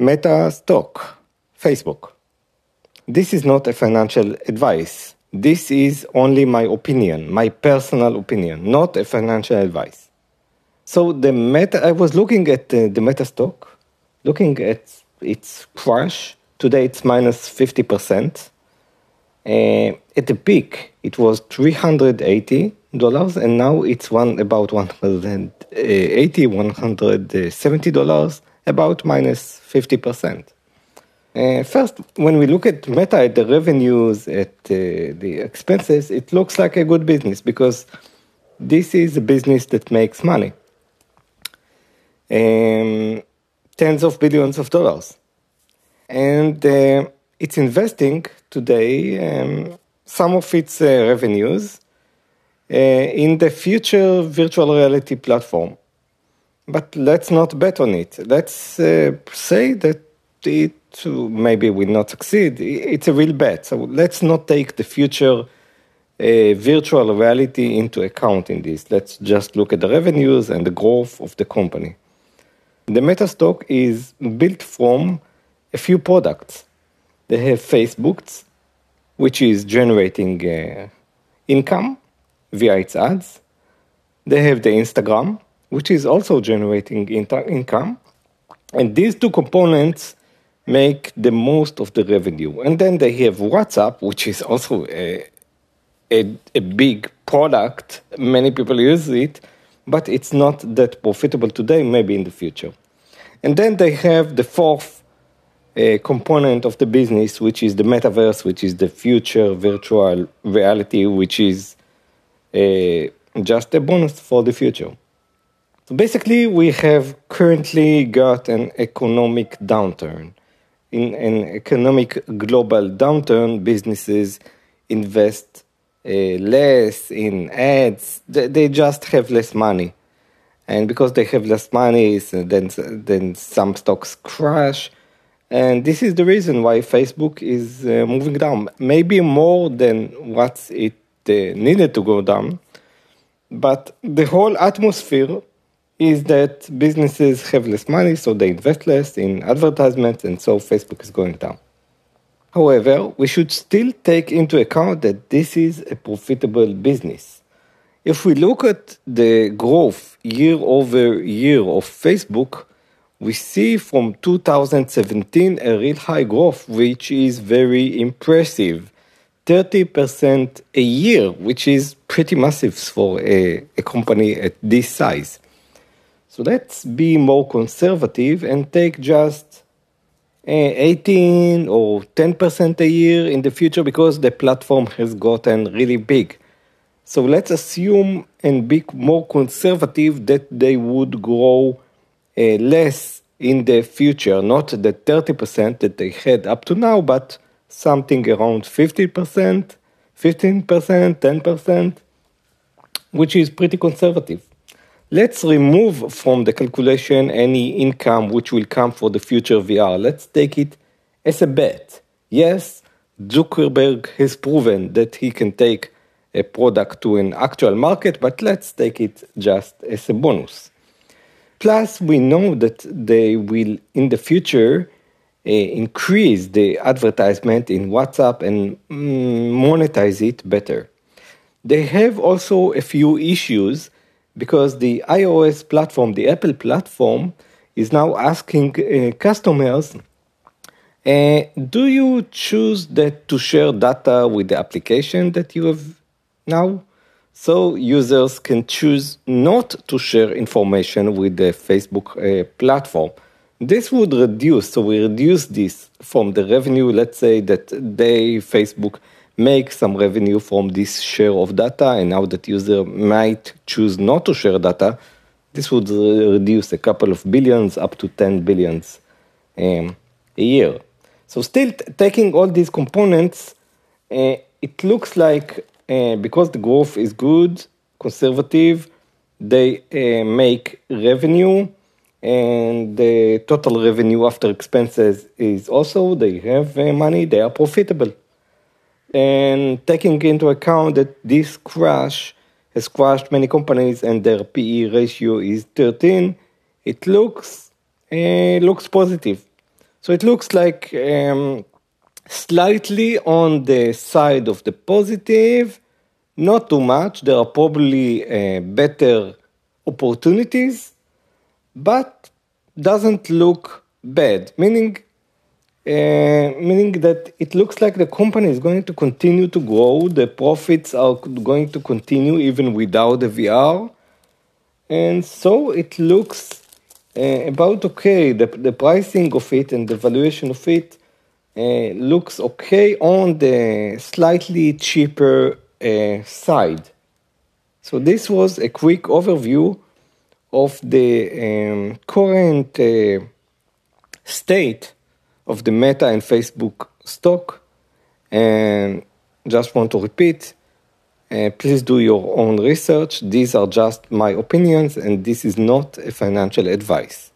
Meta stock, Facebook. This is not a financial advice. This is only my opinion, my personal opinion, not a financial advice. So the meta, I was looking at the, the meta stock, looking at its crash. Today it's minus 50%. Uh, at the peak, it was 380 dollars, and now it's one about 180, 170 dollars, about minus minus 50 percent. Uh, first, when we look at Meta, at the revenues, at uh, the expenses, it looks like a good business because this is a business that makes money. Um, tens of billions of dollars. And uh, it's investing today um, some of its uh, revenues uh, in the future virtual reality platform. But let's not bet on it. Let's uh, say that it maybe will not succeed. It's a real bet. So let's not take the future uh, virtual reality into account in this. Let's just look at the revenues and the growth of the company. The Meta stock is built from a few products. They have Facebook, which is generating uh, income via its ads. They have the Instagram, which is also generating income. And these two components make the most of the revenue. And then they have WhatsApp, which is also a, a, a big product. Many people use it, but it's not that profitable today, maybe in the future. And then they have the fourth uh, component of the business, which is the metaverse, which is the future virtual reality, which is uh, just a bonus for the future. So basically, we have currently got an economic downturn in an economic global downturn, businesses invest uh, less in ads. They, just have less money, and because they have less money, then then some stocks crash, and this is the reason why Facebook is uh, moving down. Maybe more than what it uh, needed to go down, but the whole atmosphere is that businesses have less money, so they invest less in advertisements, and so Facebook is going down. However, we should still take into account that this is a profitable business. If we look at the growth year over year of Facebook, we see from 2017 a real high growth, which is very impressive. 30% a year, which is pretty massive for a, a company at this size. So let's be more conservative and take just uh, 18 or 10% a year in the future because the platform has gotten really big. So let's assume and be more conservative that they would grow uh, less in the future, not the 30% that they had up to now, but something around 50%, 15%, 10%, which is pretty conservative. Let's remove from the calculation any income which will come for the future VR. Let's take it as a bet. Yes, Zuckerberg has proven that he can take a product to an actual market, but let's take it just as a bonus. Plus, we know that they will in the future uh, increase the advertisement in WhatsApp and mm, monetize it better. They have also a few issues because the iOS platform, the Apple platform, is now asking uh, customers uh, do you choose that to share data with the application that you have now? So users can choose not to share information with the Facebook uh, platform. This would reduce, so we reduce this from the revenue. Let's say that they, Facebook, make some revenue from this share of data, and now that user might choose not to share data, this would reduce a couple of billions up to 10 billions um, a year. So still taking all these components, uh, it looks like uh, because the growth is good, conservative, they uh, make revenue and the total revenue after expenses is also they have uh, money they are profitable and taking into account that this crash has crushed many companies and their PE ratio is 13, it looks uh, looks positive. So it looks like um, slightly on the side of the positive, not too much. There are probably uh, better opportunities, but doesn't look bad. Meaning, uh, meaning that it looks like the company is going to continue to grow. The profits are going to continue even without the VR, and so it looks uh, about okay. The the pricing of it and the valuation of it uh, looks okay on the slightly cheaper uh, side. So this was a quick overview of the um, current uh, state of the Meta and Facebook stock. And just want to repeat, uh, please do your own research. These are just my opinions, and this is not a financial advice.